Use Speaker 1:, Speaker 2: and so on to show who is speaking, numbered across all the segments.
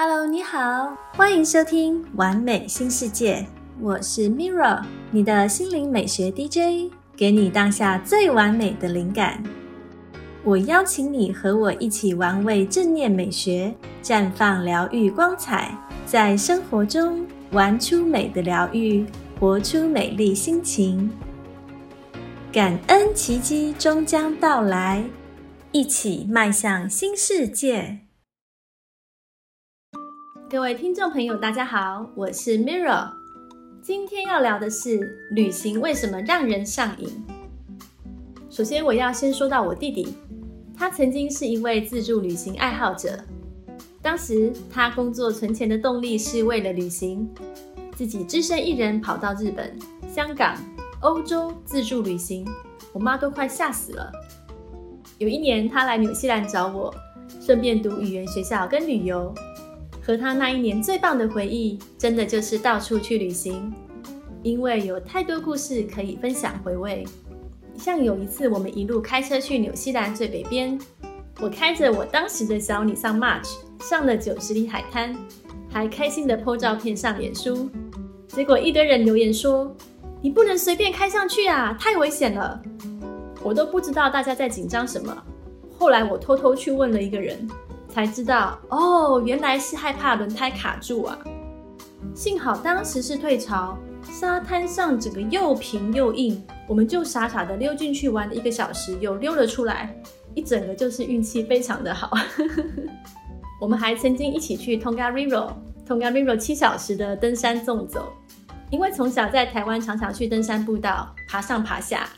Speaker 1: Hello，你好，欢迎收听《完美新世界》，我是 Mirra，你的心灵美学 DJ，给你当下最完美的灵感。我邀请你和我一起玩味正念美学，绽放疗愈光彩，在生活中玩出美的疗愈，活出美丽心情。感恩奇迹终将到来，一起迈向新世界。各位听众朋友，大家好，我是 Mirra。今天要聊的是旅行为什么让人上瘾。首先，我要先说到我弟弟，他曾经是一位自助旅行爱好者。当时他工作存钱的动力是为了旅行，自己只身一人跑到日本、香港、欧洲自助旅行，我妈都快吓死了。有一年，他来纽西兰找我，顺便读语言学校跟旅游。和他那一年最棒的回忆，真的就是到处去旅行，因为有太多故事可以分享回味。像有一次，我们一路开车去纽西兰最北边，我开着我当时的小女上 March 上了九十里海滩，还开心的 po 照片上脸书。结果一堆人留言说：“你不能随便开上去啊，太危险了！”我都不知道大家在紧张什么。后来我偷偷去问了一个人。才知道哦，原来是害怕轮胎卡住啊！幸好当时是退潮，沙滩上整个又平又硬，我们就傻傻的溜进去玩了一个小时，又溜了出来，一整个就是运气非常的好。我们还曾经一起去 Tongariro，Tongariro 七小时的登山纵走，因为从小在台湾常常去登山步道，爬上爬下，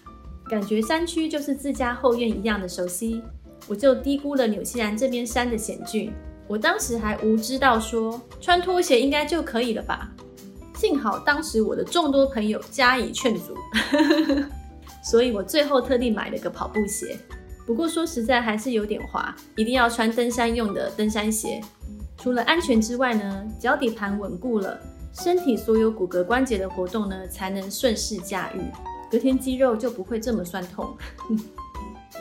Speaker 1: 感觉山区就是自家后院一样的熟悉。我就低估了纽西兰这边山的险峻，我当时还无知到说穿拖鞋应该就可以了吧。幸好当时我的众多朋友加以劝阻，所以我最后特地买了个跑步鞋。不过说实在还是有点滑，一定要穿登山用的登山鞋。除了安全之外呢，脚底盘稳固了，身体所有骨骼关节的活动呢才能顺势驾驭，隔天肌肉就不会这么酸痛。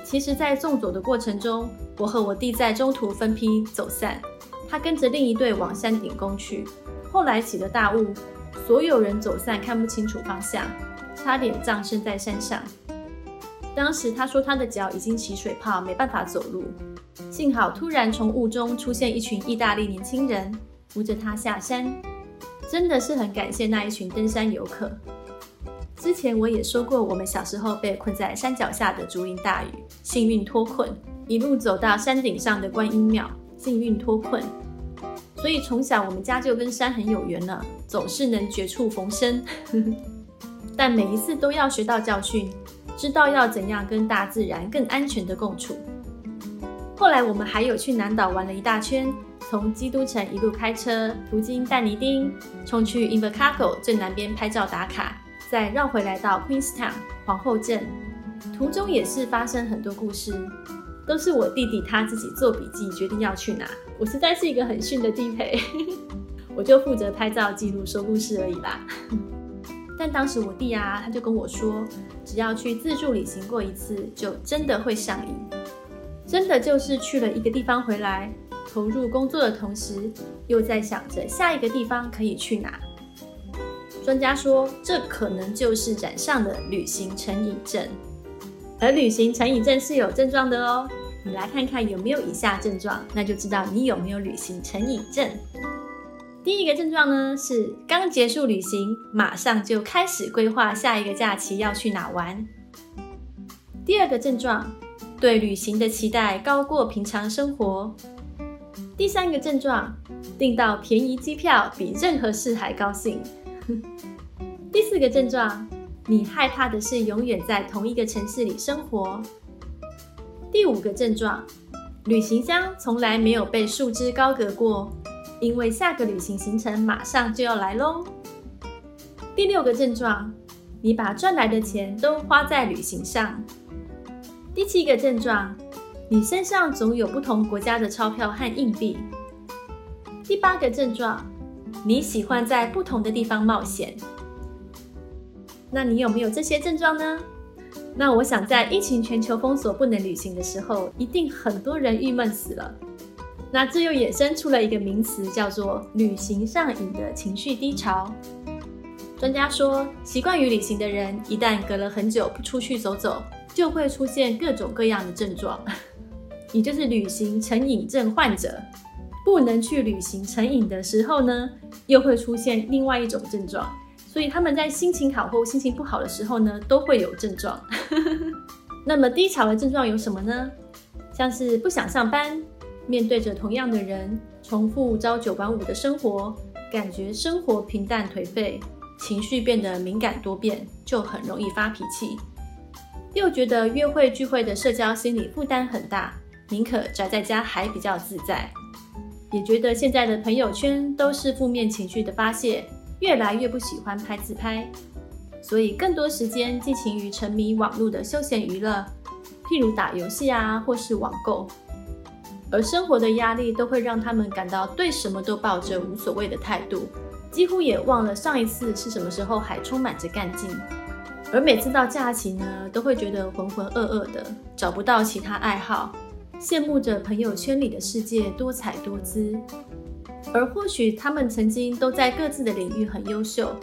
Speaker 1: 其实，在纵走的过程中，我和我弟在中途分批走散，他跟着另一队往山顶攻去。后来起了大雾，所有人走散，看不清楚方向，差点葬身在山上。当时他说他的脚已经起水泡，没办法走路。幸好突然从雾中出现一群意大利年轻人，扶着他下山。真的是很感谢那一群登山游客。之前我也说过，我们小时候被困在山脚下的竹林大雨，幸运脱困，一路走到山顶上的观音庙，幸运脱困。所以从小我们家就跟山很有缘了，总是能绝处逢生。但每一次都要学到教训，知道要怎样跟大自然更安全的共处。后来我们还有去南岛玩了一大圈，从基督城一路开车，途经但尼丁，冲去 Invercargill 最南边拍照打卡。再绕回来到 Queenstown 皇后镇，途中也是发生很多故事，都是我弟弟他自己做笔记决定要去哪。我实在是一个很逊的地陪，我就负责拍照记录说故事而已啦。但当时我弟啊，他就跟我说，只要去自助旅行过一次，就真的会上瘾，真的就是去了一个地方回来，投入工作的同时，又在想着下一个地方可以去哪。专家说，这可能就是染上的旅行成瘾症，而旅行成瘾症是有症状的哦。你来看看有没有以下症状，那就知道你有没有旅行成瘾症。第一个症状呢，是刚结束旅行，马上就开始规划下一个假期要去哪玩。第二个症状，对旅行的期待高过平常生活。第三个症状，订到便宜机票比任何事还高兴。第四个症状，你害怕的是永远在同一个城市里生活。第五个症状，旅行箱从来没有被束之高阁过，因为下个旅行行程马上就要来喽。第六个症状，你把赚来的钱都花在旅行上。第七个症状，你身上总有不同国家的钞票和硬币。第八个症状。你喜欢在不同的地方冒险，那你有没有这些症状呢？那我想，在疫情全球封锁不能旅行的时候，一定很多人郁闷死了。那这又衍生出了一个名词，叫做“旅行上瘾”的情绪低潮。专家说，习惯于旅行的人，一旦隔了很久不出去走走，就会出现各种各样的症状，也就是旅行成瘾症患者。不能去旅行成瘾的时候呢，又会出现另外一种症状。所以他们在心情好或心情不好的时候呢，都会有症状。那么低潮的症状有什么呢？像是不想上班，面对着同样的人，重复朝九晚五的生活，感觉生活平淡颓废，情绪变得敏感多变，就很容易发脾气。又觉得约会聚会的社交心理负担很大，宁可宅在家还比较自在。也觉得现在的朋友圈都是负面情绪的发泄。越来越不喜欢拍自拍，所以更多时间进行于沉迷网络的休闲娱乐，譬如打游戏啊，或是网购。而生活的压力都会让他们感到对什么都抱着无所谓的态度，几乎也忘了上一次是什么时候还充满着干劲。而每次到假期呢，都会觉得浑浑噩噩的，找不到其他爱好，羡慕着朋友圈里的世界多彩多姿。而或许他们曾经都在各自的领域很优秀，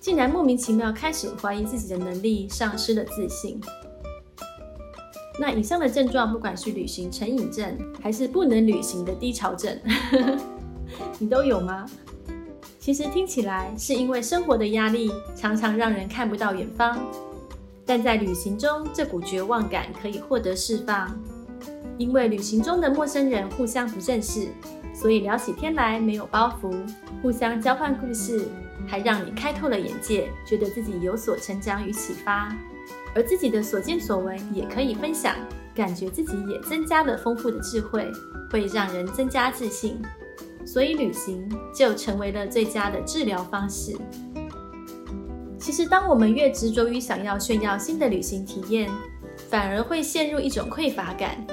Speaker 1: 竟然莫名其妙开始怀疑自己的能力，丧失了自信。那以上的症状，不管是旅行成瘾症，还是不能旅行的低潮症，你都有吗？其实听起来是因为生活的压力常常让人看不到远方，但在旅行中，这股绝望感可以获得释放，因为旅行中的陌生人互相不认识。所以聊起天来没有包袱，互相交换故事，还让你开拓了眼界，觉得自己有所成长与启发，而自己的所见所闻也可以分享，感觉自己也增加了丰富的智慧，会让人增加自信。所以旅行就成为了最佳的治疗方式。其实，当我们越执着于想要炫耀新的旅行体验，反而会陷入一种匮乏感。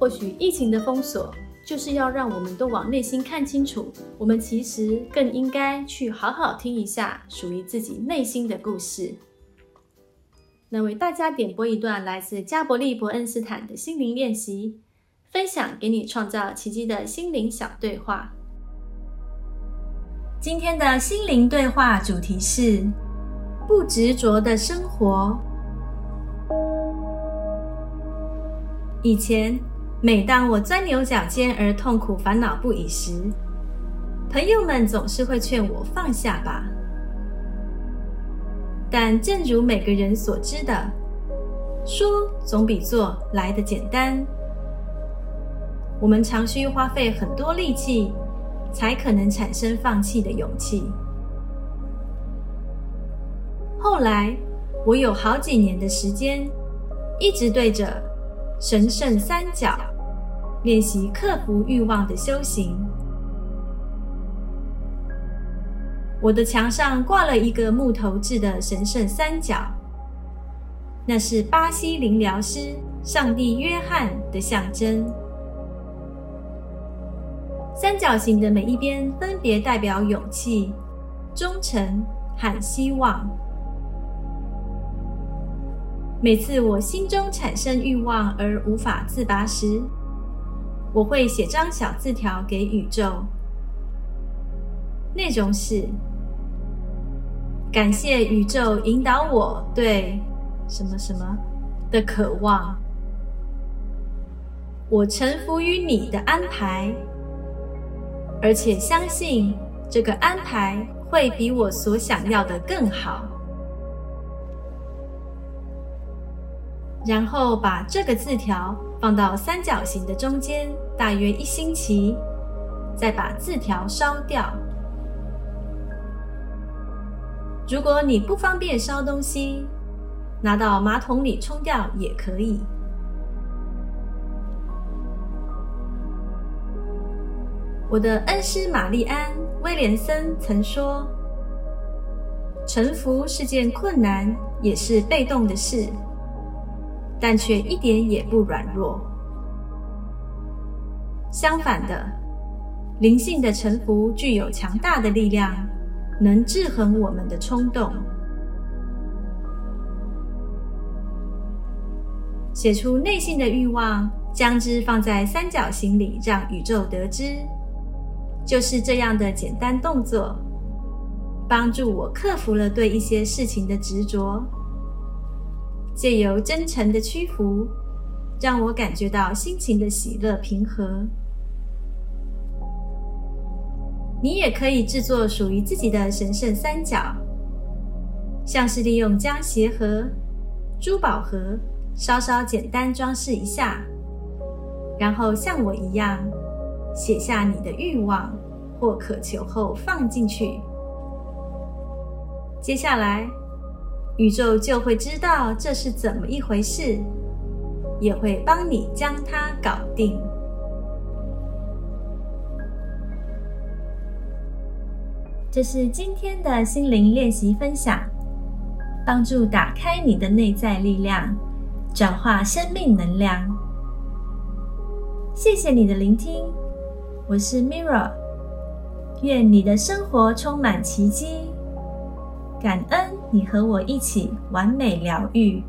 Speaker 1: 或许疫情的封锁。就是要让我们都往内心看清楚，我们其实更应该去好好听一下属于自己内心的故事。那为大家点播一段来自加伯利·伯恩斯坦的心灵练习，分享给你创造奇迹的心灵小对话。今天的心灵对话主题是不执着的生活。以前。每当我钻牛角尖而痛苦、烦恼不已时，朋友们总是会劝我放下吧。但正如每个人所知的，说总比做来的简单。我们常需花费很多力气，才可能产生放弃的勇气。后来，我有好几年的时间，一直对着神圣三角。练习克服欲望的修行。我的墙上挂了一个木头制的神圣三角，那是巴西灵疗师上帝约翰的象征。三角形的每一边分别代表勇气、忠诚和希望。每次我心中产生欲望而无法自拔时，我会写张小字条给宇宙，内容是：感谢宇宙引导我对什么什么的渴望，我臣服于你的安排，而且相信这个安排会比我所想要的更好。然后把这个字条。放到三角形的中间，大约一星期，再把字条烧掉。如果你不方便烧东西，拿到马桶里冲掉也可以。我的恩师玛丽安·威廉森曾说：“臣服是件困难，也是被动的事。”但却一点也不软弱。相反的，灵性的臣服具有强大的力量，能制衡我们的冲动。写出内心的欲望，将之放在三角形里，让宇宙得知。就是这样的简单动作，帮助我克服了对一些事情的执着。借由真诚的屈服，让我感觉到心情的喜乐平和。你也可以制作属于自己的神圣三角，像是利用将鞋盒、珠宝盒稍稍简单装饰一下，然后像我一样写下你的欲望或渴求后放进去。接下来，宇宙就会知道这是怎么一回事，也会帮你将它搞定。这是今天的心灵练习分享，帮助打开你的内在力量，转化生命能量。谢谢你的聆听，我是 Mirra，愿你的生活充满奇迹，感恩你和我一起完美疗愈。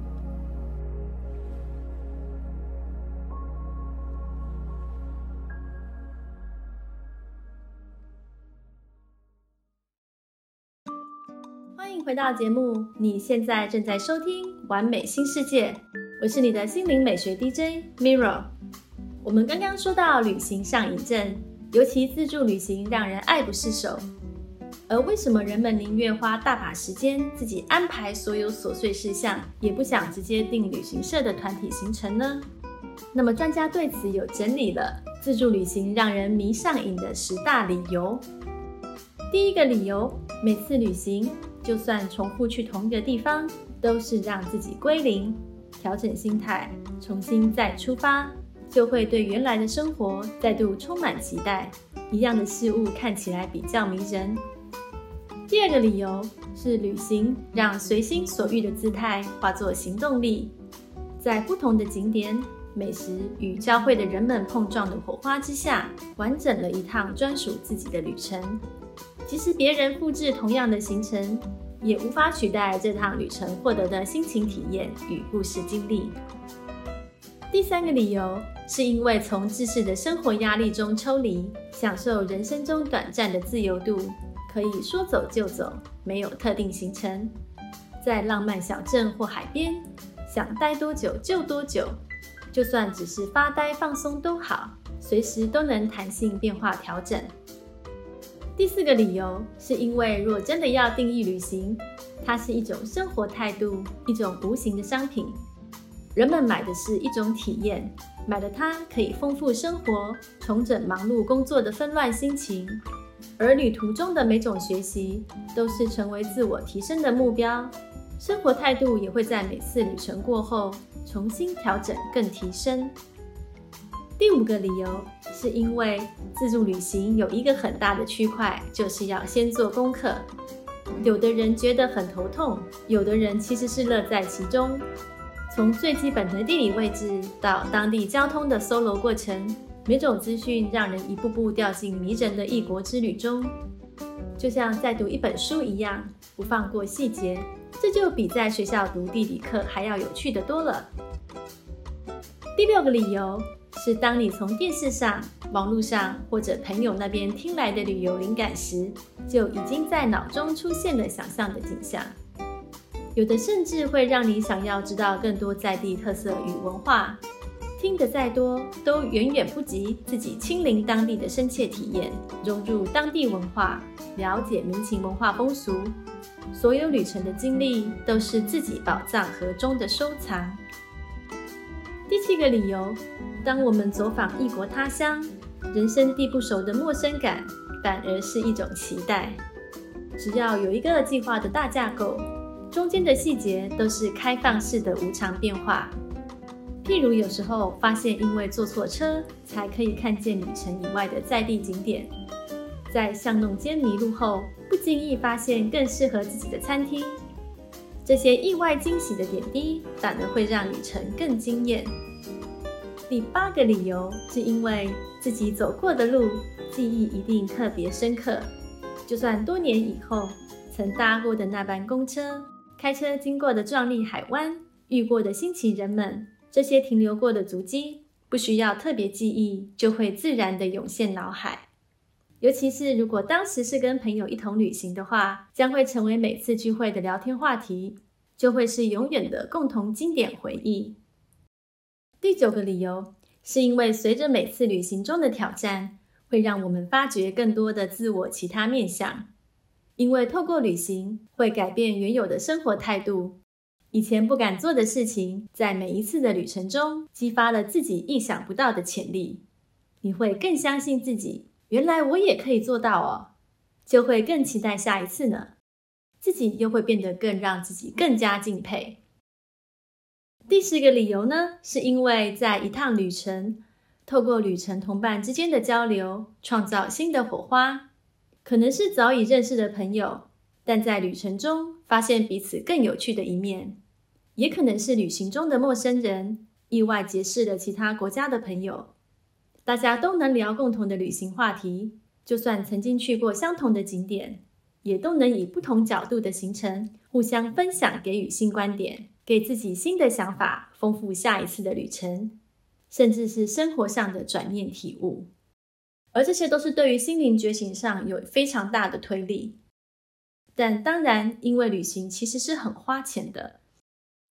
Speaker 1: 欢迎回到节目，你现在正在收听《完美新世界》，我是你的心灵美学 DJ Mirror。我们刚刚说到旅行上瘾症，尤其自助旅行让人爱不释手。而为什么人们宁愿花大把时间自己安排所有琐碎事项，也不想直接订旅行社的团体行程呢？那么专家对此有整理了自助旅行让人迷上瘾的十大理由。第一个理由，每次旅行。就算重复去同一个地方，都是让自己归零，调整心态，重新再出发，就会对原来的生活再度充满期待。一样的事物看起来比较迷人。第二个理由是旅行让随心所欲的姿态化作行动力，在不同的景点、美食与交汇的人们碰撞的火花之下，完整了一趟专属自己的旅程。即使别人复制同样的行程，也无法取代这趟旅程获得的心情体验与故事经历。第三个理由是因为从自式的生活压力中抽离，享受人生中短暂的自由度，可以说走就走，没有特定行程，在浪漫小镇或海边，想待多久就多久，就算只是发呆放松都好，随时都能弹性变化调整。第四个理由是因为，若真的要定义旅行，它是一种生活态度，一种无形的商品。人们买的是一种体验，买了它可以丰富生活，重整忙碌工作的纷乱心情。而旅途中的每种学习，都是成为自我提升的目标。生活态度也会在每次旅程过后重新调整，更提升。第五个理由是因为自助旅行有一个很大的区块，就是要先做功课。有的人觉得很头痛，有的人其实是乐在其中。从最基本的地理位置到当地交通的搜罗过程，每种资讯让人一步步掉进迷人的异国之旅中，就像在读一本书一样，不放过细节。这就比在学校读地理课还要有趣的多了。第六个理由。是当你从电视上、网络上或者朋友那边听来的旅游灵感时，就已经在脑中出现了想象的景象。有的甚至会让你想要知道更多在地特色与文化。听得再多，都远远不及自己亲临当地的深切体验，融入当地文化，了解民情文化风俗。所有旅程的经历，都是自己宝藏盒中的收藏。第七个理由。当我们走访异国他乡，人生地不熟的陌生感反而是一种期待。只要有一个计划的大架构，中间的细节都是开放式的无常变化。譬如有时候发现因为坐错车，才可以看见旅程以外的在地景点；在巷弄间迷路后，不经意发现更适合自己的餐厅。这些意外惊喜的点滴，反而会让旅程更惊艳。第八个理由是因为自己走过的路，记忆一定特别深刻。就算多年以后，曾搭过的那班公车，开车经过的壮丽海湾，遇过的新奇人们，这些停留过的足迹，不需要特别记忆，就会自然的涌现脑海。尤其是如果当时是跟朋友一同旅行的话，将会成为每次聚会的聊天话题，就会是永远的共同经典回忆。第九个理由，是因为随着每次旅行中的挑战，会让我们发掘更多的自我其他面相。因为透过旅行，会改变原有的生活态度，以前不敢做的事情，在每一次的旅程中，激发了自己意想不到的潜力。你会更相信自己。原来我也可以做到哦，就会更期待下一次呢。自己又会变得更让自己更加敬佩。第十个理由呢，是因为在一趟旅程，透过旅程同伴之间的交流，创造新的火花。可能是早已认识的朋友，但在旅程中发现彼此更有趣的一面；也可能是旅行中的陌生人，意外结识了其他国家的朋友。大家都能聊共同的旅行话题，就算曾经去过相同的景点，也都能以不同角度的行程互相分享，给予新观点，给自己新的想法，丰富下一次的旅程，甚至是生活上的转念体悟。而这些都是对于心灵觉醒上有非常大的推力。但当然，因为旅行其实是很花钱的，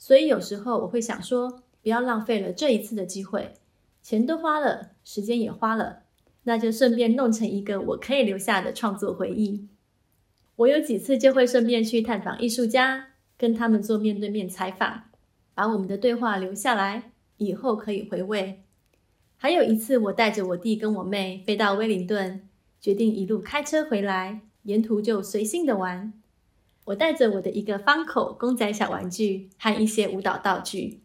Speaker 1: 所以有时候我会想说，不要浪费了这一次的机会。钱都花了，时间也花了，那就顺便弄成一个我可以留下的创作回忆。我有几次就会顺便去探访艺术家，跟他们做面对面采访，把我们的对话留下来，以后可以回味。还有一次，我带着我弟跟我妹飞到威灵顿，决定一路开车回来，沿途就随心的玩。我带着我的一个方口公仔小玩具和一些舞蹈道具，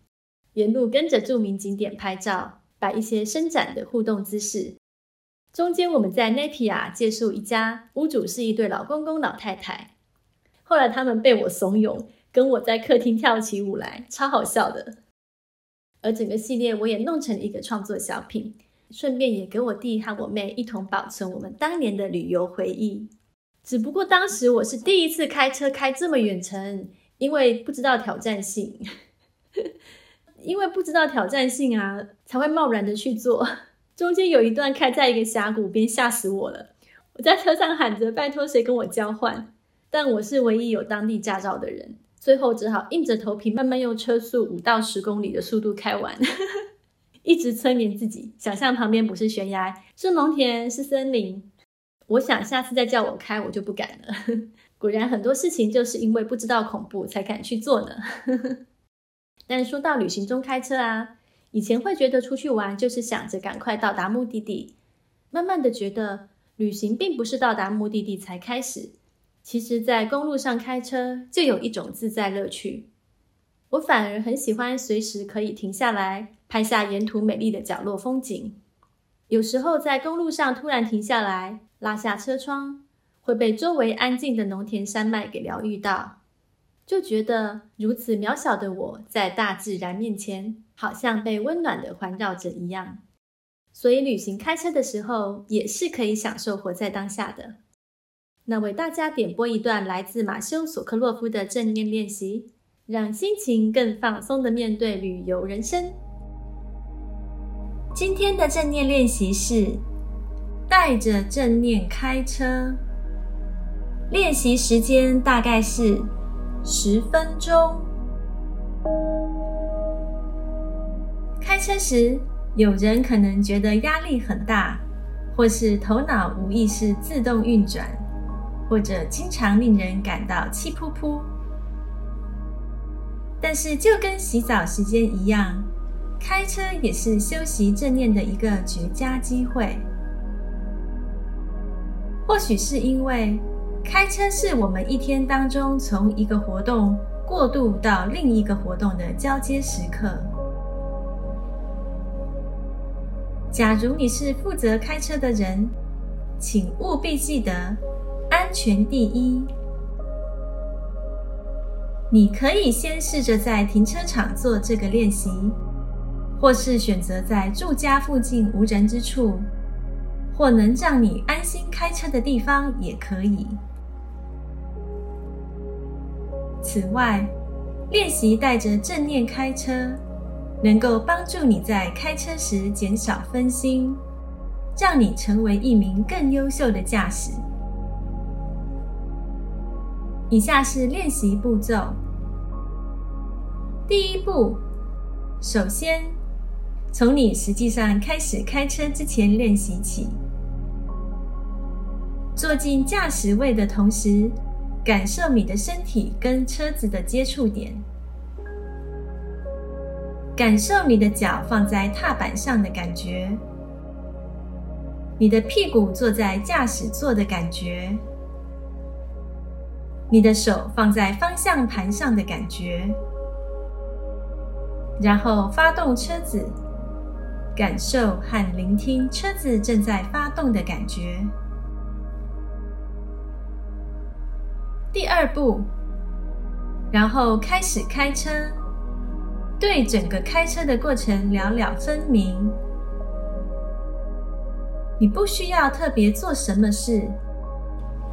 Speaker 1: 沿路跟着著名景点拍照。摆一些伸展的互动姿势。中间我们在 Napia 借宿一家，屋主是一对老公公老太太。后来他们被我怂恿，跟我在客厅跳起舞来，超好笑的。而整个系列我也弄成了一个创作小品，顺便也给我弟和我妹一同保存我们当年的旅游回忆。只不过当时我是第一次开车开这么远程，因为不知道挑战性。因为不知道挑战性啊，才会贸然的去做。中间有一段开在一个峡谷边，吓死我了。我在车上喊着：“拜托谁跟我交换？”但我是唯一有当地驾照的人，最后只好硬着头皮慢慢用车速五到十公里的速度开完，一直催眠自己，想象旁边不是悬崖，是农田，是森林。我想下次再叫我开，我就不敢了。果然很多事情就是因为不知道恐怖，才敢去做呢。但说到旅行中开车啊，以前会觉得出去玩就是想着赶快到达目的地，慢慢的觉得旅行并不是到达目的地才开始，其实在公路上开车就有一种自在乐趣。我反而很喜欢随时可以停下来拍下沿途美丽的角落风景。有时候在公路上突然停下来，拉下车窗，会被周围安静的农田山脉给疗愈到。就觉得如此渺小的我在大自然面前，好像被温暖的环绕着一样。所以旅行开车的时候，也是可以享受活在当下的。那为大家点播一段来自马修索克洛夫的正念练习，让心情更放松的面对旅游人生。今天的正念练习是带着正念开车，练习时间大概是。十分钟。开车时，有人可能觉得压力很大，或是头脑无意识自动运转，或者经常令人感到气扑扑。但是，就跟洗澡时间一样，开车也是修习正念的一个绝佳机会。或许是因为。开车是我们一天当中从一个活动过渡到另一个活动的交接时刻。假如你是负责开车的人，请务必记得安全第一。你可以先试着在停车场做这个练习，或是选择在住家附近无人之处，或能让你安心开车的地方也可以。此外，练习带着正念开车，能够帮助你在开车时减少分心，让你成为一名更优秀的驾驶。以下是练习步骤。第一步，首先从你实际上开始开车之前练习起。坐进驾驶位的同时，感受你的身体跟车子的接触点，感受你的脚放在踏板上的感觉，你的屁股坐在驾驶座的感觉。你的手放在方向盘上的感觉，然后发动车子，感受和聆听车子正在发动的感觉。第二步，然后开始开车，对整个开车的过程了了分明。你不需要特别做什么事。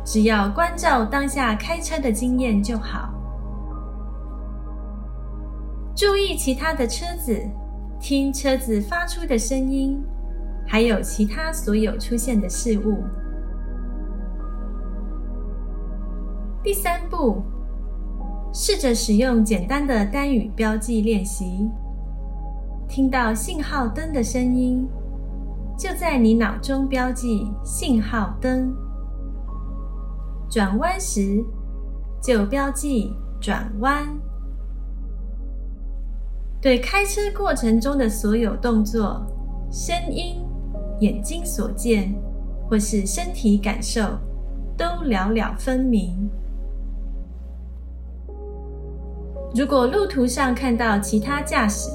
Speaker 1: 只要关照当下开车的经验就好，注意其他的车子，听车子发出的声音，还有其他所有出现的事物。第三步，试着使用简单的单语标记练习。听到信号灯的声音，就在你脑中标记信号灯。转弯时，就标记转弯。对开车过程中的所有动作、声音、眼睛所见或是身体感受，都了了分明。如果路途上看到其他驾驶，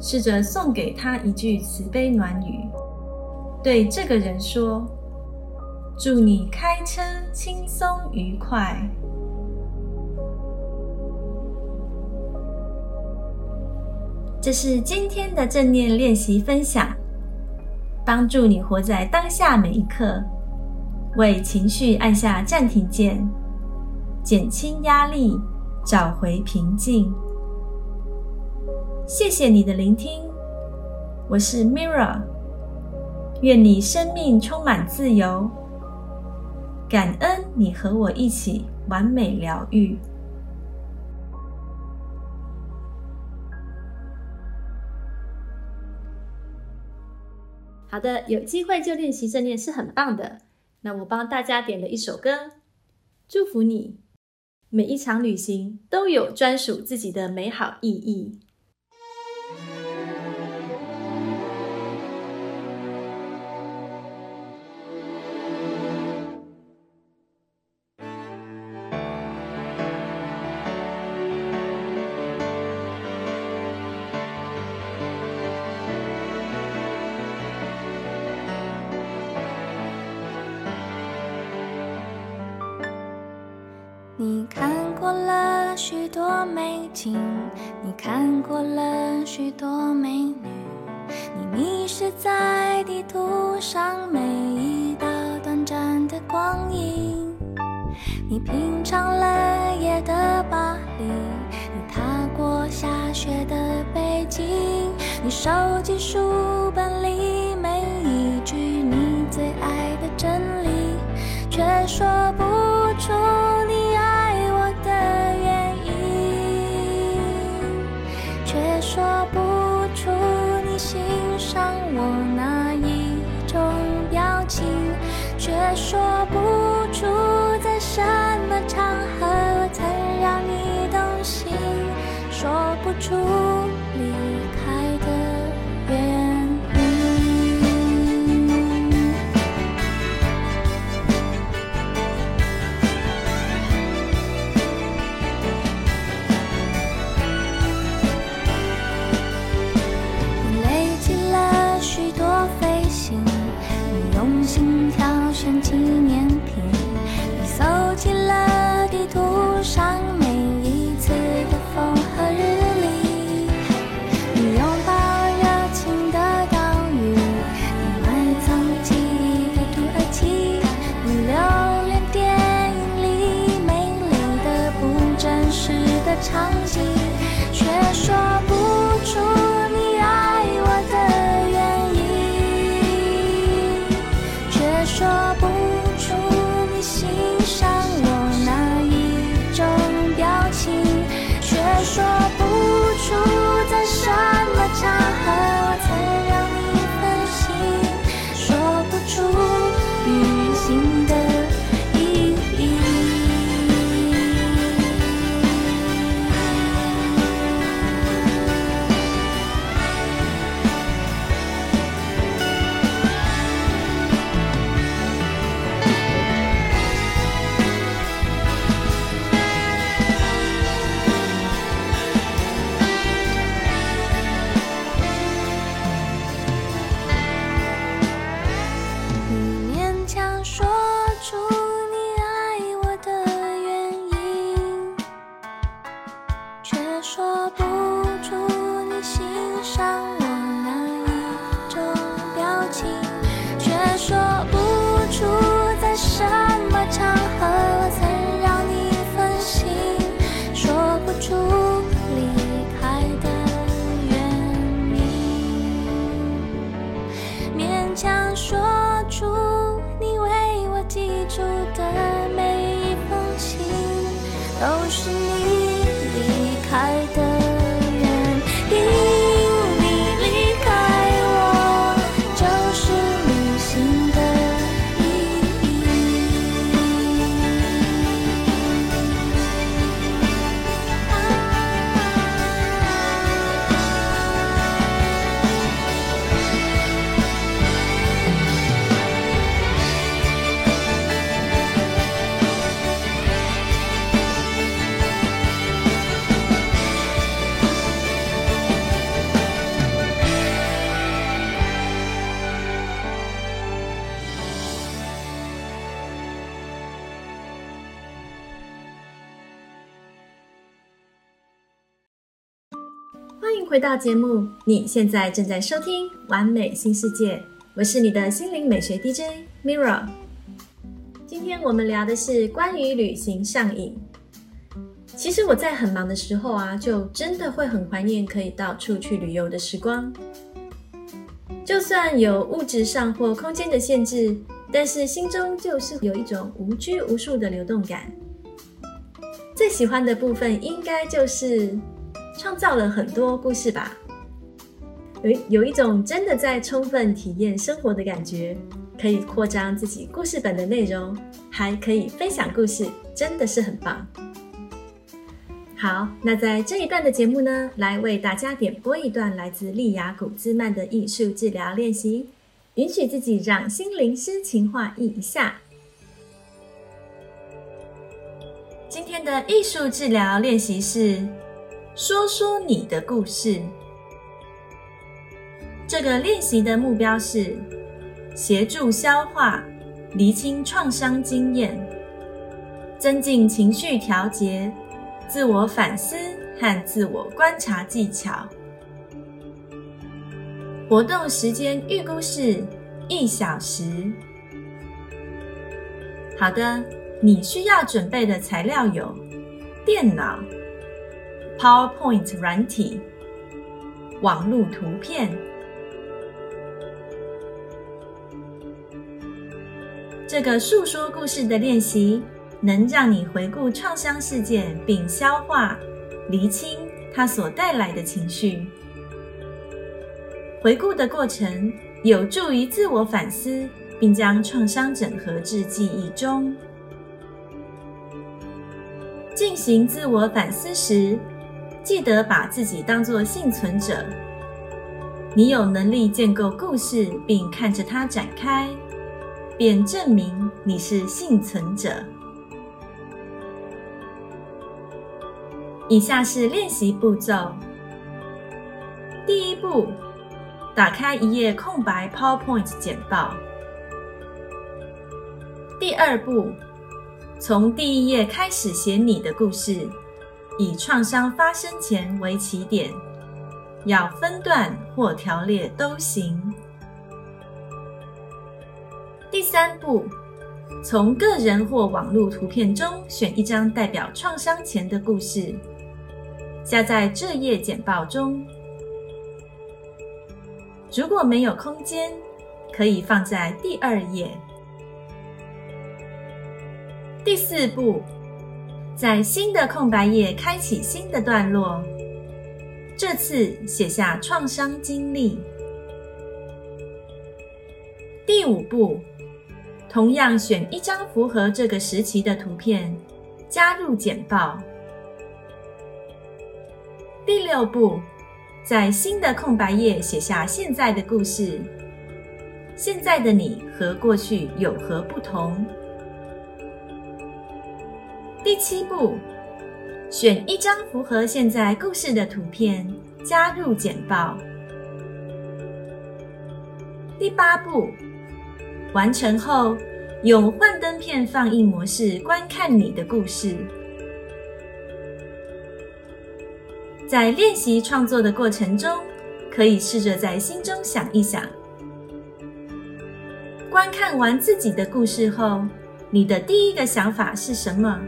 Speaker 1: 试着送给他一句慈悲暖语，对这个人说。祝你开车轻松愉快。这是今天的正念练习分享，帮助你活在当下每一刻，为情绪按下暂停键，减轻压力，找回平静。谢谢你的聆听，我是 Mira，愿你生命充满自由。感恩你和我一起完美疗愈。好的，有机会就练习正念是很棒的。那我帮大家点了一首歌，祝福你每一场旅行都有专属自己的美好意义。
Speaker 2: 手机书本里每一句你最爱的真理却说不出你爱我的原因却说不出你欣赏我哪一种表情却说不出在什么场合我曾让你动心说不出
Speaker 1: 到节目，你现在正在收听《完美新世界》，我是你的心灵美学 DJ Mirror。今天我们聊的是关于旅行上瘾。其实我在很忙的时候啊，就真的会很怀念可以到处去旅游的时光。就算有物质上或空间的限制，但是心中就是有一种无拘无束的流动感。最喜欢的部分应该就是创造了很多故事吧，有有一种真的在充分体验生活的感觉，可以扩张自己故事本的内容，还可以分享故事，真的是很棒。好，那在这一段的节目呢，来为大家点播一段来自利雅古兹曼的艺术治疗练习，允许自己让心灵诗情画意一下。今天的艺术治疗练习是说说你的故事。这个练习的目标是协助消化、厘清创伤经验，增进情绪调节、自我反思和自我观察技巧。活动时间预估是一小时。好的，你需要准备的材料有电脑、PowerPoint 软体、网络图片。这个述说故事的练习能让你回顾创伤事件，并消化、厘清它所带来的情绪。回顾的过程有助于自我反思，并将创伤整合至记忆中。进行自我反思时，记得把自己当作幸存者。你有能力建构故事，并看着它展开，便证明你是幸存者。以下是练习步骤：第一步，打开一页空白 PowerPoint 简报；第二步，从第一页开始写你的故事，以创伤发生前为起点，要分段或条列都行。第三步，从个人或网络图片中选一张代表创伤前的故事，加在这页简报中。如果没有空间，可以放在第二页。第四步，在新的空白页开启新的段落，这次写下创伤经历。第五步，同样选一张符合这个时期的图片，加入简报。第六步，在新的空白页写下现在的故事。现在的你和过去有何不同？第七步，选一张符合现在故事的图片，加入简报。第八步，完成后用幻灯片放映模式观看你的故事。在练习创作的过程中，可以试着在心中想一想：观看完自己的故事后，你的第一个想法是什么？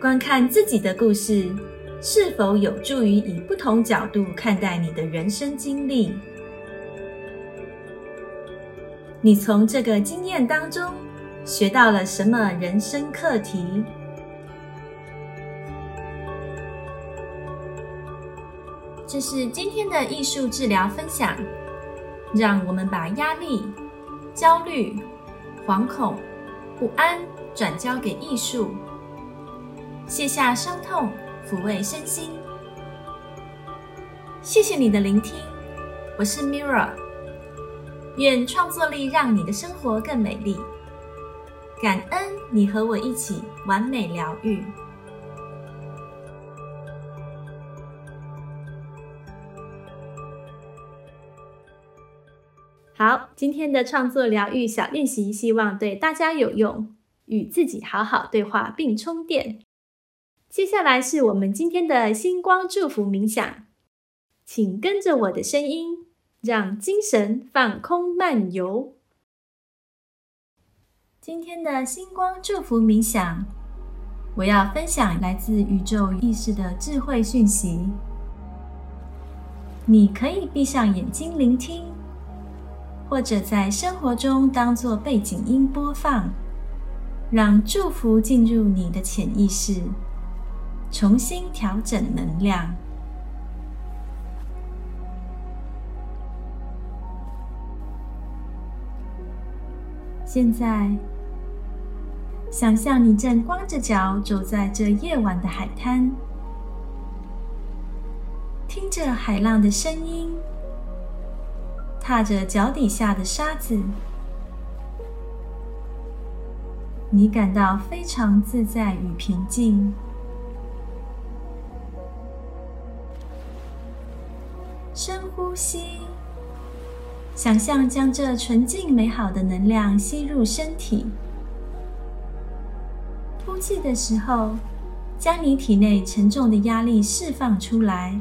Speaker 1: 观看自己的故事，是否有助于以不同角度看待你的人生经历？你从这个经验当中学到了什么人生课题？这是今天的艺术治疗分享。让我们把压力、焦虑、惶恐、不安转交给艺术。卸下伤痛，抚慰身心。谢谢你的聆听，我是 Mira。愿创作力让你的生活更美丽。感恩你和我一起完美疗愈。好，今天的创作疗愈小练习，希望对大家有用。与自己好好对话并充电。接下来是我们今天的星光祝福冥想，请跟着我的声音，让精神放空漫游。今天的星光祝福冥想，我要分享来自宇宙意识的智慧讯息。你可以闭上眼睛聆听，或者在生活中当做背景音播放，让祝福进入你的潜意识。重新调整能量。现在，想象你正光着脚走在这夜晚的海滩，听着海浪的声音，踏着脚底下的沙子，你感到非常自在与平静。吸，想象将这纯净美好的能量吸入身体。呼气的时候，将你体内沉重的压力释放出来，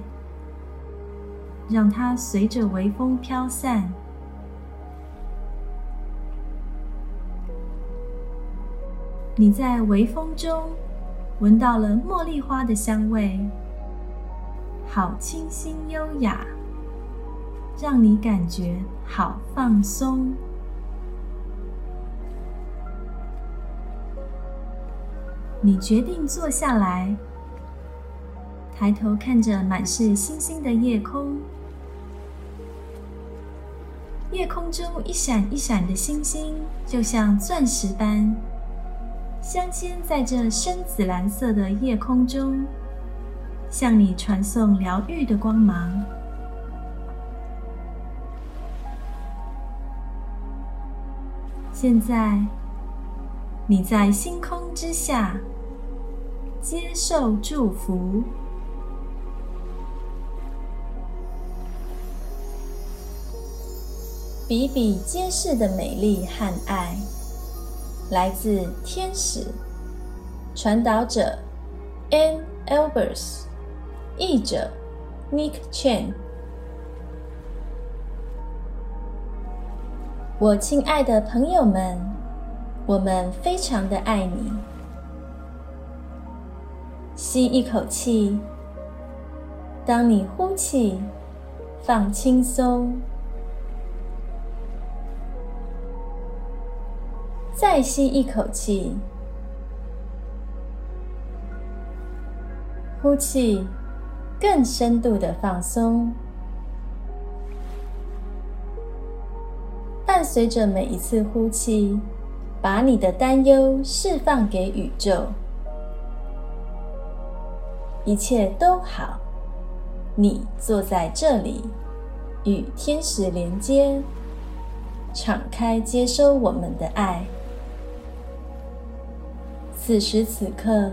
Speaker 1: 让它随着微风飘散。你在微风中闻到了茉莉花的香味，好清新优雅。让你感觉好放松。你决定坐下来，抬头看着满是星星的夜空。夜空中一闪一闪的星星，就像钻石般镶嵌在这深紫蓝色的夜空中，向你传送疗愈的光芒。现在，你在星空之下接受祝福，比比皆是的美丽和爱，来自天使。传导者 Ann Albers，译者 Nick Chen。我亲爱的朋友们，我们非常的爱你。吸一口气，当你呼气，放轻松。再吸一口气，呼气，更深度的放松。随着每一次呼气，把你的担忧释放给宇宙，一切都好。你坐在这里，与天使连接，敞开接收我们的爱。此时此刻，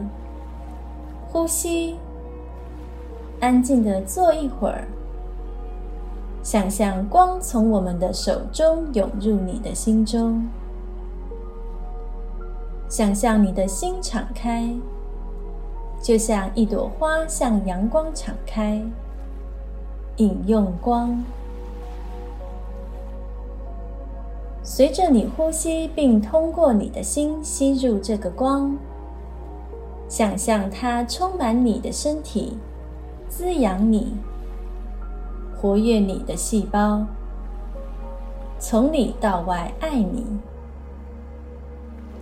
Speaker 1: 呼吸，安静的坐一会儿，想象光从我们的手中涌入你的心中，想象你的心敞开，就像一朵花向阳光敞开，引用光。随着你呼吸，并通过你的心吸入这个光，想象它充满你的身体，滋养你，活跃你的细胞，从里到外爱你，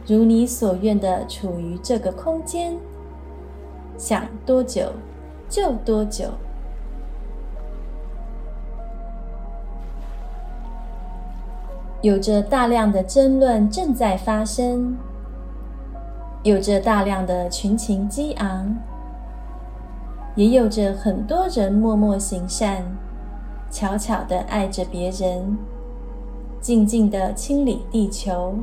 Speaker 1: 如你所愿的处于这个空间，想多久就多久。有着大量的争论正在发生，有着大量的群情激昂，也有着很多人默默行善，悄悄的爱着别人，静静的清理地球，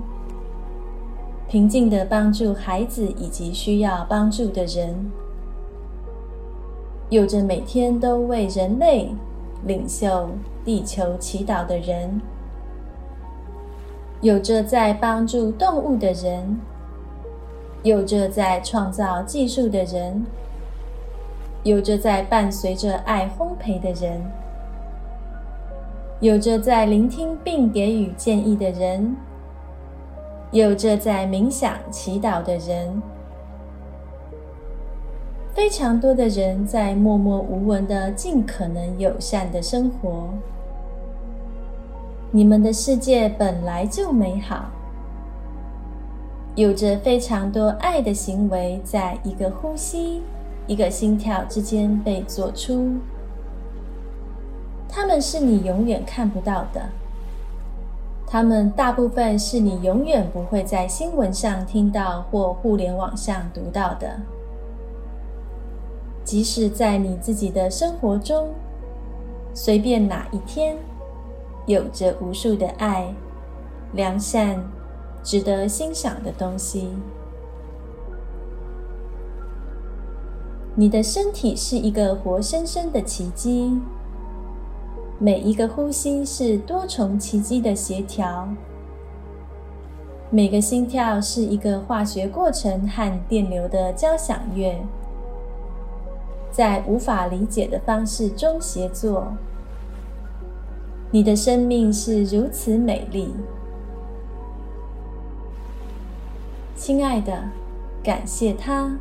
Speaker 1: 平静的帮助孩子以及需要帮助的人，有着每天都为人类领袖地球祈祷的人。有着在帮助动物的人，有着在创造技术的人，有着在伴随着爱烘焙的人，有着在聆听并给予建议的人，有着在冥想祈祷的人，非常多的人在默默无闻的尽可能友善的生活。你们的世界本来就美好，有着非常多爱的行为，在一个呼吸、一个心跳之间被做出。他们是你永远看不到的，他们大部分是你永远不会在新闻上听到或互联网上读到的。即使在你自己的生活中，随便哪一天。有着无数的爱、良善、值得欣赏的东西。你的身体是一个活生生的奇迹，每一个呼吸是多重奇迹的协调，每个心跳是一个化学过程和电流的交响乐，在无法理解的方式中协作。你的生命是如此美丽，亲爱的，感谢它，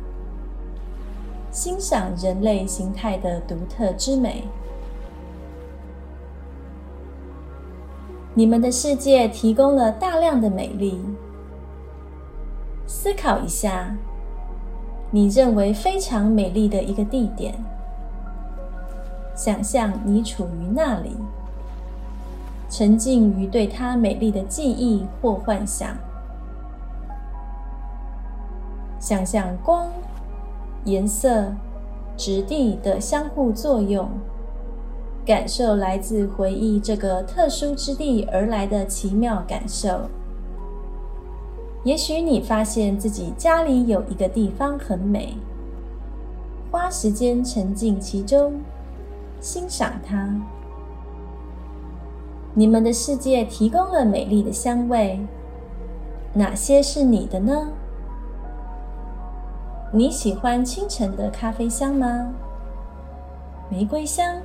Speaker 1: 欣赏人类形态的独特之美。你们的世界提供了大量的美丽。思考一下，你认为非常美丽的一个地点，想象你处于那里。沉浸于对它美丽的记忆或幻想，想象光、颜色、质地的相互作用，感受来自回忆这个特殊之地而来的奇妙感受。也许你发现自己家里有一个地方很美，花时间沉浸其中，欣赏它。你们的世界提供了美丽的香味，哪些是你的呢？你喜欢清晨的咖啡香吗？玫瑰香、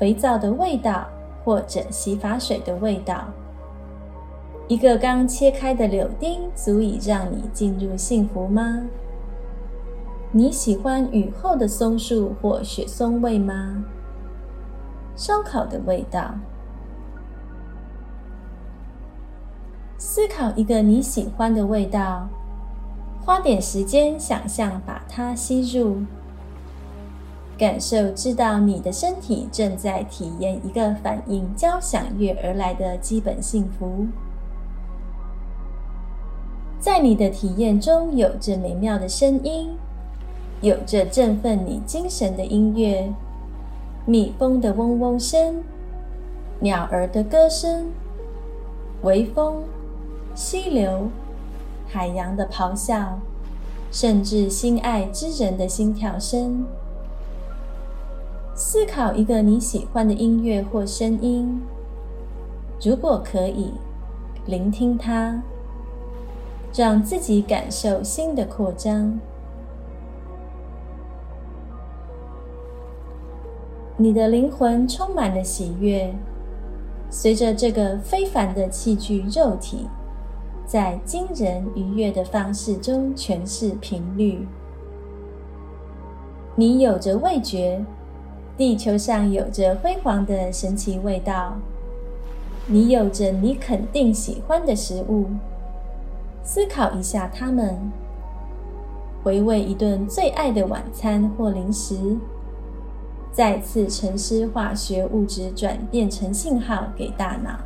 Speaker 1: 肥皂的味道，或者洗发水的味道？一个刚切开的柳丁足以让你进入幸福吗？你喜欢雨后的松树或雪松味吗？烧烤的味道？思考一个你喜欢的味道，花点时间想象把它吸入，感受知道你的身体正在体验一个反应交响乐而来的基本幸福。在你的体验中，有着美妙的声音，有着振奋你精神的音乐，蜜蜂的嗡嗡声，鸟儿的歌声，微风。溪流、海洋的咆哮，甚至心爱之人的心跳声。思考一个你喜欢的音乐或声音，如果可以，聆听它，让自己感受新的扩张。你的灵魂充满了喜悦，随着这个非凡的器具肉体。在惊人愉悦的方式中诠释频率。你有着味觉，地球上有着辉煌的神奇味道。你有着你肯定喜欢的食物，思考一下它们，回味一顿最爱的晚餐或零食，再次沉思化学物质转变成信号给大脑。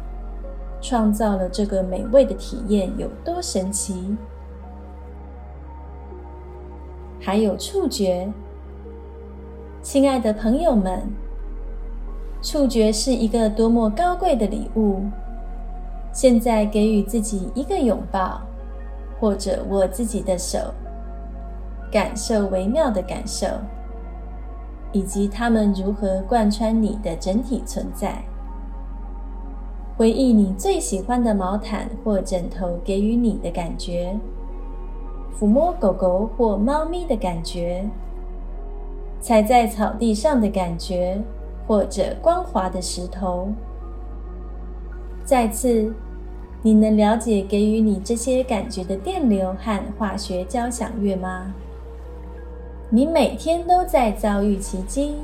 Speaker 1: 创造了这个美味的体验有多神奇？还有触觉，亲爱的朋友们，触觉是一个多么高贵的礼物！现在给予自己一个拥抱，或者握自己的手，感受微妙的感受，以及它们如何贯穿你的整体存在。回忆你最喜欢的毛毯或枕头给予你的感觉，抚摸狗狗或猫咪的感觉，踩在草地上的感觉，或者光滑的石头。再次，你能了解给予你这些感觉的电流和化学交响乐吗？你每天都在遭遇奇迹，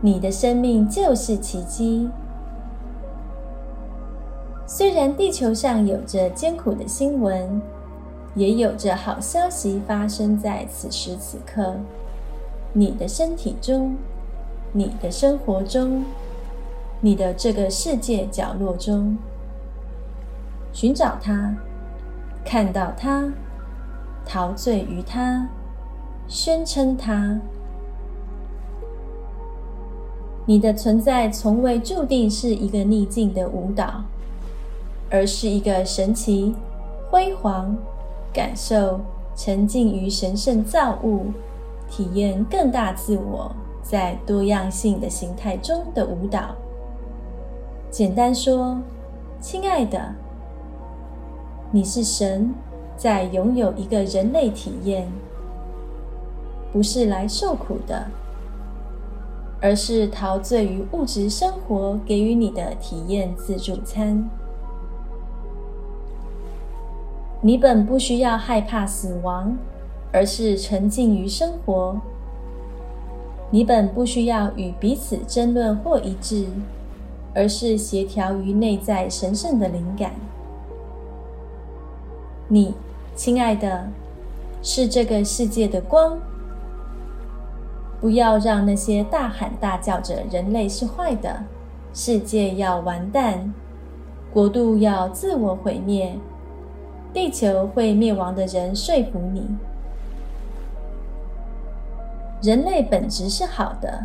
Speaker 1: 你的生命就是奇迹。虽然地球上有着艰苦的新闻，也有着好消息发生在此时此刻。你的身体中，你的生活中，你的这个世界角落中，寻找它，看到它，陶醉于它，宣称它。你的存在从未注定是一个逆境的舞蹈。而是一个神奇、辉煌、感受沉浸于神圣造物、体验更大自我在多样性的形态中的舞蹈。简单说，亲爱的，你是神在拥有一个人类体验，不是来受苦的，而是陶醉于物质生活给予你的体验自助餐。你本不需要害怕死亡，而是沉浸于生活。你本不需要与彼此争论或一致，而是协调于内在神圣的灵感。你，亲爱的，是这个世界的光。不要让那些大喊大叫着“人类是坏的，世界要完蛋，国度要自我毁灭”。地球会灭亡的人说服你，人类本质是好的，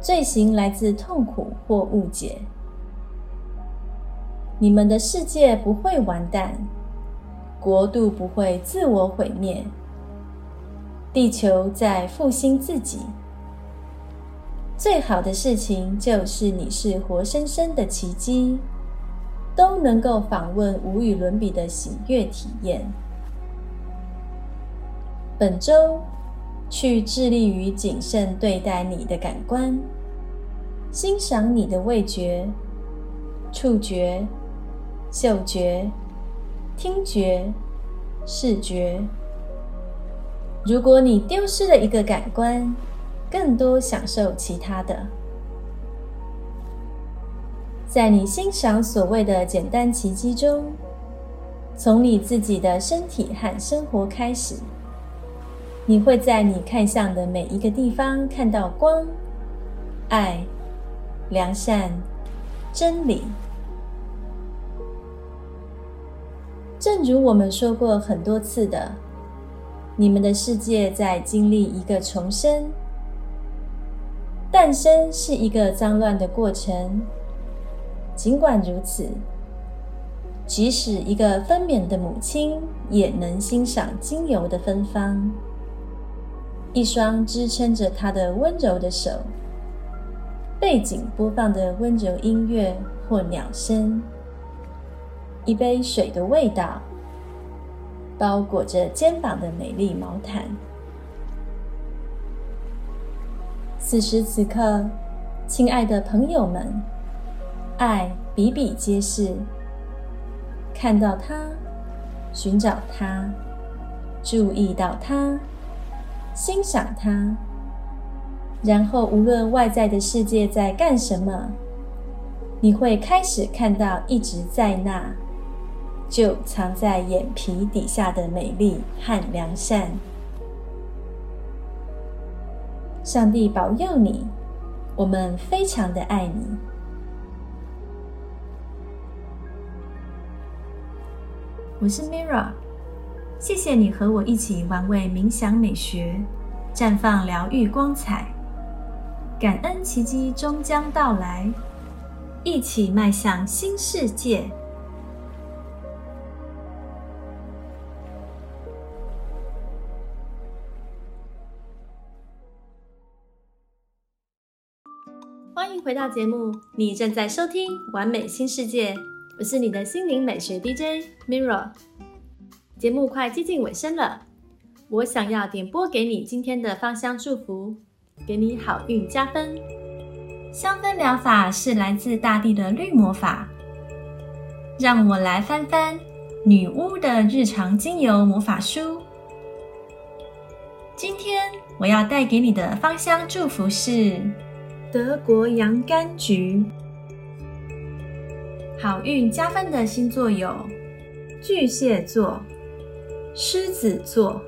Speaker 1: 罪行来自痛苦或误解。你们的世界不会完蛋，国度不会自我毁灭，地球在复兴自己。最好的事情就是你是活生生的奇迹。都能够访问无与伦比的喜悦体验。本周去致力于谨慎对待你的感官，欣赏你的味觉、触觉、嗅觉、听觉、视觉。如果你丢失了一个感官，更多享受其他的。在你欣赏所谓的简单奇迹中，从你自己的身体和生活开始，你会在你看向的每一个地方看到光、爱、良善、真理。正如我们说过很多次的，你们的世界在经历一个重生。诞生是一个脏乱的过程。尽管如此，即使一个分娩的母亲也能欣赏精油的芬芳。一双支撑着他的温柔的手，背景播放的温柔音乐或鸟声。一杯水的味道，包裹着肩膀的美丽毛毯。此时此刻，亲爱的朋友们，爱比比皆是。看到它，寻找它，注意到它，欣赏它，然后无论外在的世界在干什么，你会开始看到一直在那。就藏在眼皮底下的美丽和良善。上帝保佑你，我们非常的爱你。我是 Mira，谢谢你和我一起玩味冥想美学，绽放疗愈光彩，感恩奇迹终将到来，一起迈向新世界。欢迎回到节目，你正在收听《完美新世界》，我是你的心灵美学 DJ Mirror。节目快接近尾声了，我想要点播给你今天的芳香祝福，给你好运加分。香氛疗法是来自大地的绿魔法，让我来翻翻女巫的日常精油魔法书。今天我要带给你的芳香祝福是。德国洋甘菊，好运加分的星座有巨蟹座、狮子座。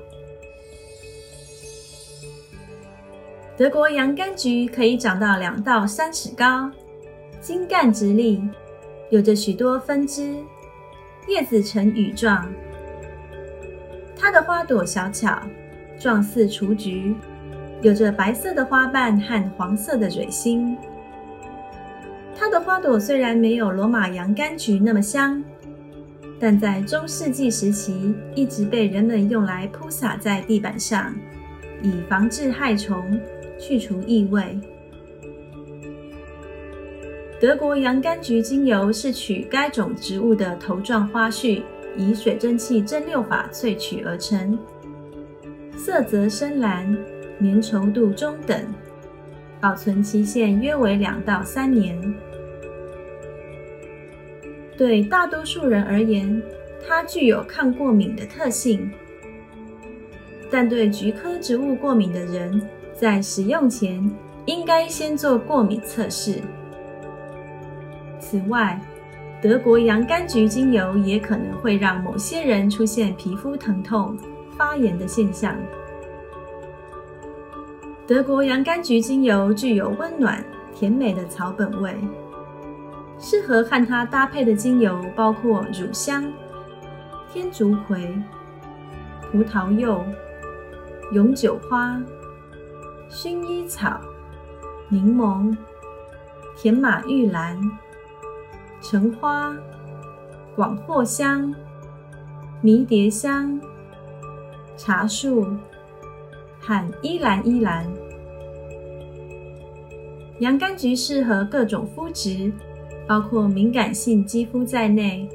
Speaker 1: 德国洋甘菊可以长到两到三尺高，茎干直立，有着许多分支，叶子呈羽状。它的花朵小巧，状似雏菊。有着白色的花瓣和黄色的蕊心。它的花朵虽然没有罗马洋甘菊那么香，但在中世纪时期一直被人们用来铺洒在地板上，以防治害虫、去除异味。德国洋甘菊精油是取该种植物的头状花序，以水蒸气蒸馏法萃取而成，色泽深蓝。粘稠度中等，保存期限约为两到三年。对大多数人而言，它具有抗过敏的特性，但对菊科植物过敏的人，在使用前应该先做过敏测试。此外，德国洋甘菊精油也可能会让某些人出现皮肤疼痛、发炎的现象。德国洋甘菊精油具有温暖甜美的草本味，适合和它搭配的精油包括乳香、天竺葵、葡萄柚、永久花、薰衣草、柠檬、甜马玉兰、橙花、广藿香、迷迭香、茶树。和依兰依兰，洋甘菊适合各种肤质，包括敏感性肌肤在内。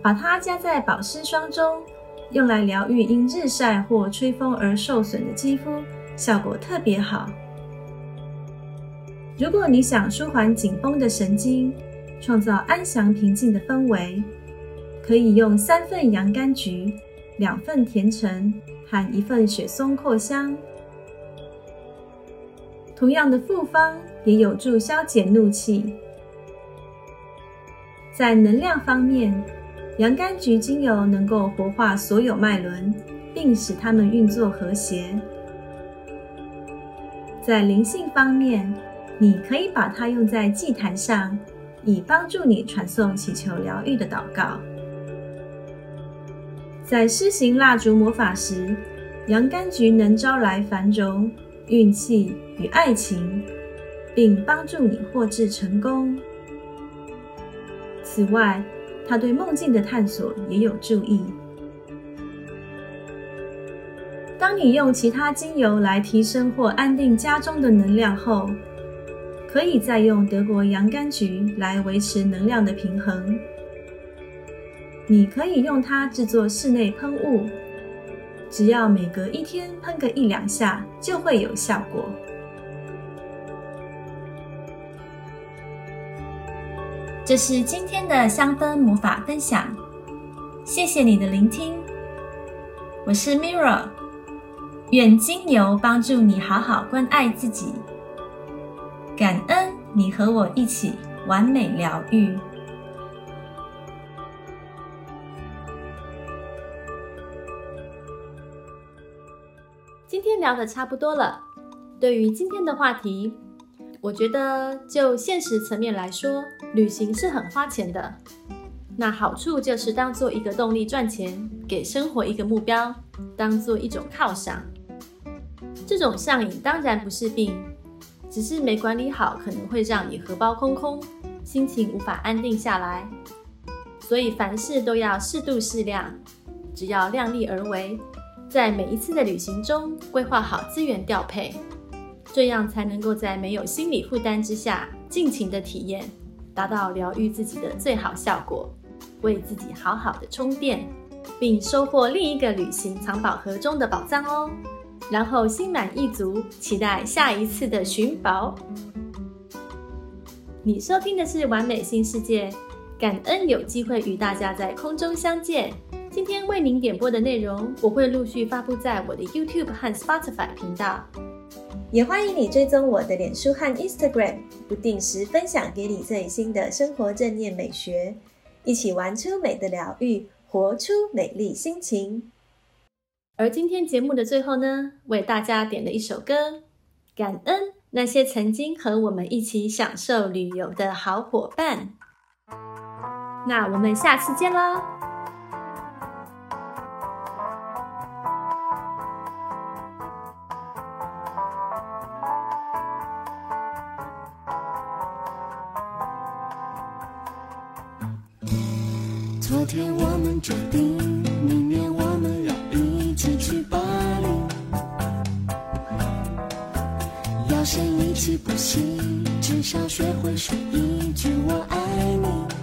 Speaker 1: 把它加在保湿霜中，用来疗愈因日晒或吹风而受损的肌肤，效果特别好。如果你想舒缓紧绷的神经，创造安详平静的氛围，可以用三份洋甘菊，两份甜橙。和一份雪松扩香，同样的复方也有助消减怒气，在能量方面，洋甘菊精油能够活化所有脉轮，并使它们运作和谐。在灵性方面，你可以把它用在祭坛上，以帮助你传送祈求疗愈的祷告。在施行蜡烛魔法时，洋甘菊能招来繁荣、运气与爱情，并帮助你获致成功。此外，它对梦境的探索也有助益。当你用其他精油来提升或安定家中的能量后，可以再用德国洋甘菊来维持能量的平衡。你可以用它制作室内喷雾，只要每隔一天喷个一两下，就会有效果。这是今天的香氛魔法分享，谢谢你的聆听。我是 Mirra，愿精油帮助你好好关爱自己。感恩你和我一起完美疗愈。今天聊的差不多了，对于今天的话题。我觉得，就现实层面来说，旅行是很花钱的。那好处就是当做一个动力赚钱，给生活一个目标，当做一种犒赏。这种上瘾当然不是病，只是没管理好，可能会让你荷包空空，心情无法安定下来。所以凡事都要适度适量，只要量力而为，在每一次的旅行中规划好资源调配。这样才能够在没有心理负担之下，尽情的体验，达到疗愈自己的最好效果，为自己好好的充电，并收获另一个旅行藏宝盒中的宝藏哦。然后心满意足，期待下一次的寻宝。你收听的是完美新世界，感恩有机会与大家在空中相见。今天为您点播的内容，我会陆续发布在我的 YouTube 和 Spotify 频道。也欢迎你追踪我的脸书和 Instagram，不定时分享给你最新的生活正念美学，一起玩出美的疗愈，活出美丽心情。而今天节目的最后呢，为大家点了一首歌，感恩那些曾经和我们一起享受旅游的好伙伴。那我们下次见喽！
Speaker 2: 昨天我们决定，明年我们要一起去巴黎。要先一起补习，至少学会说一句我爱你。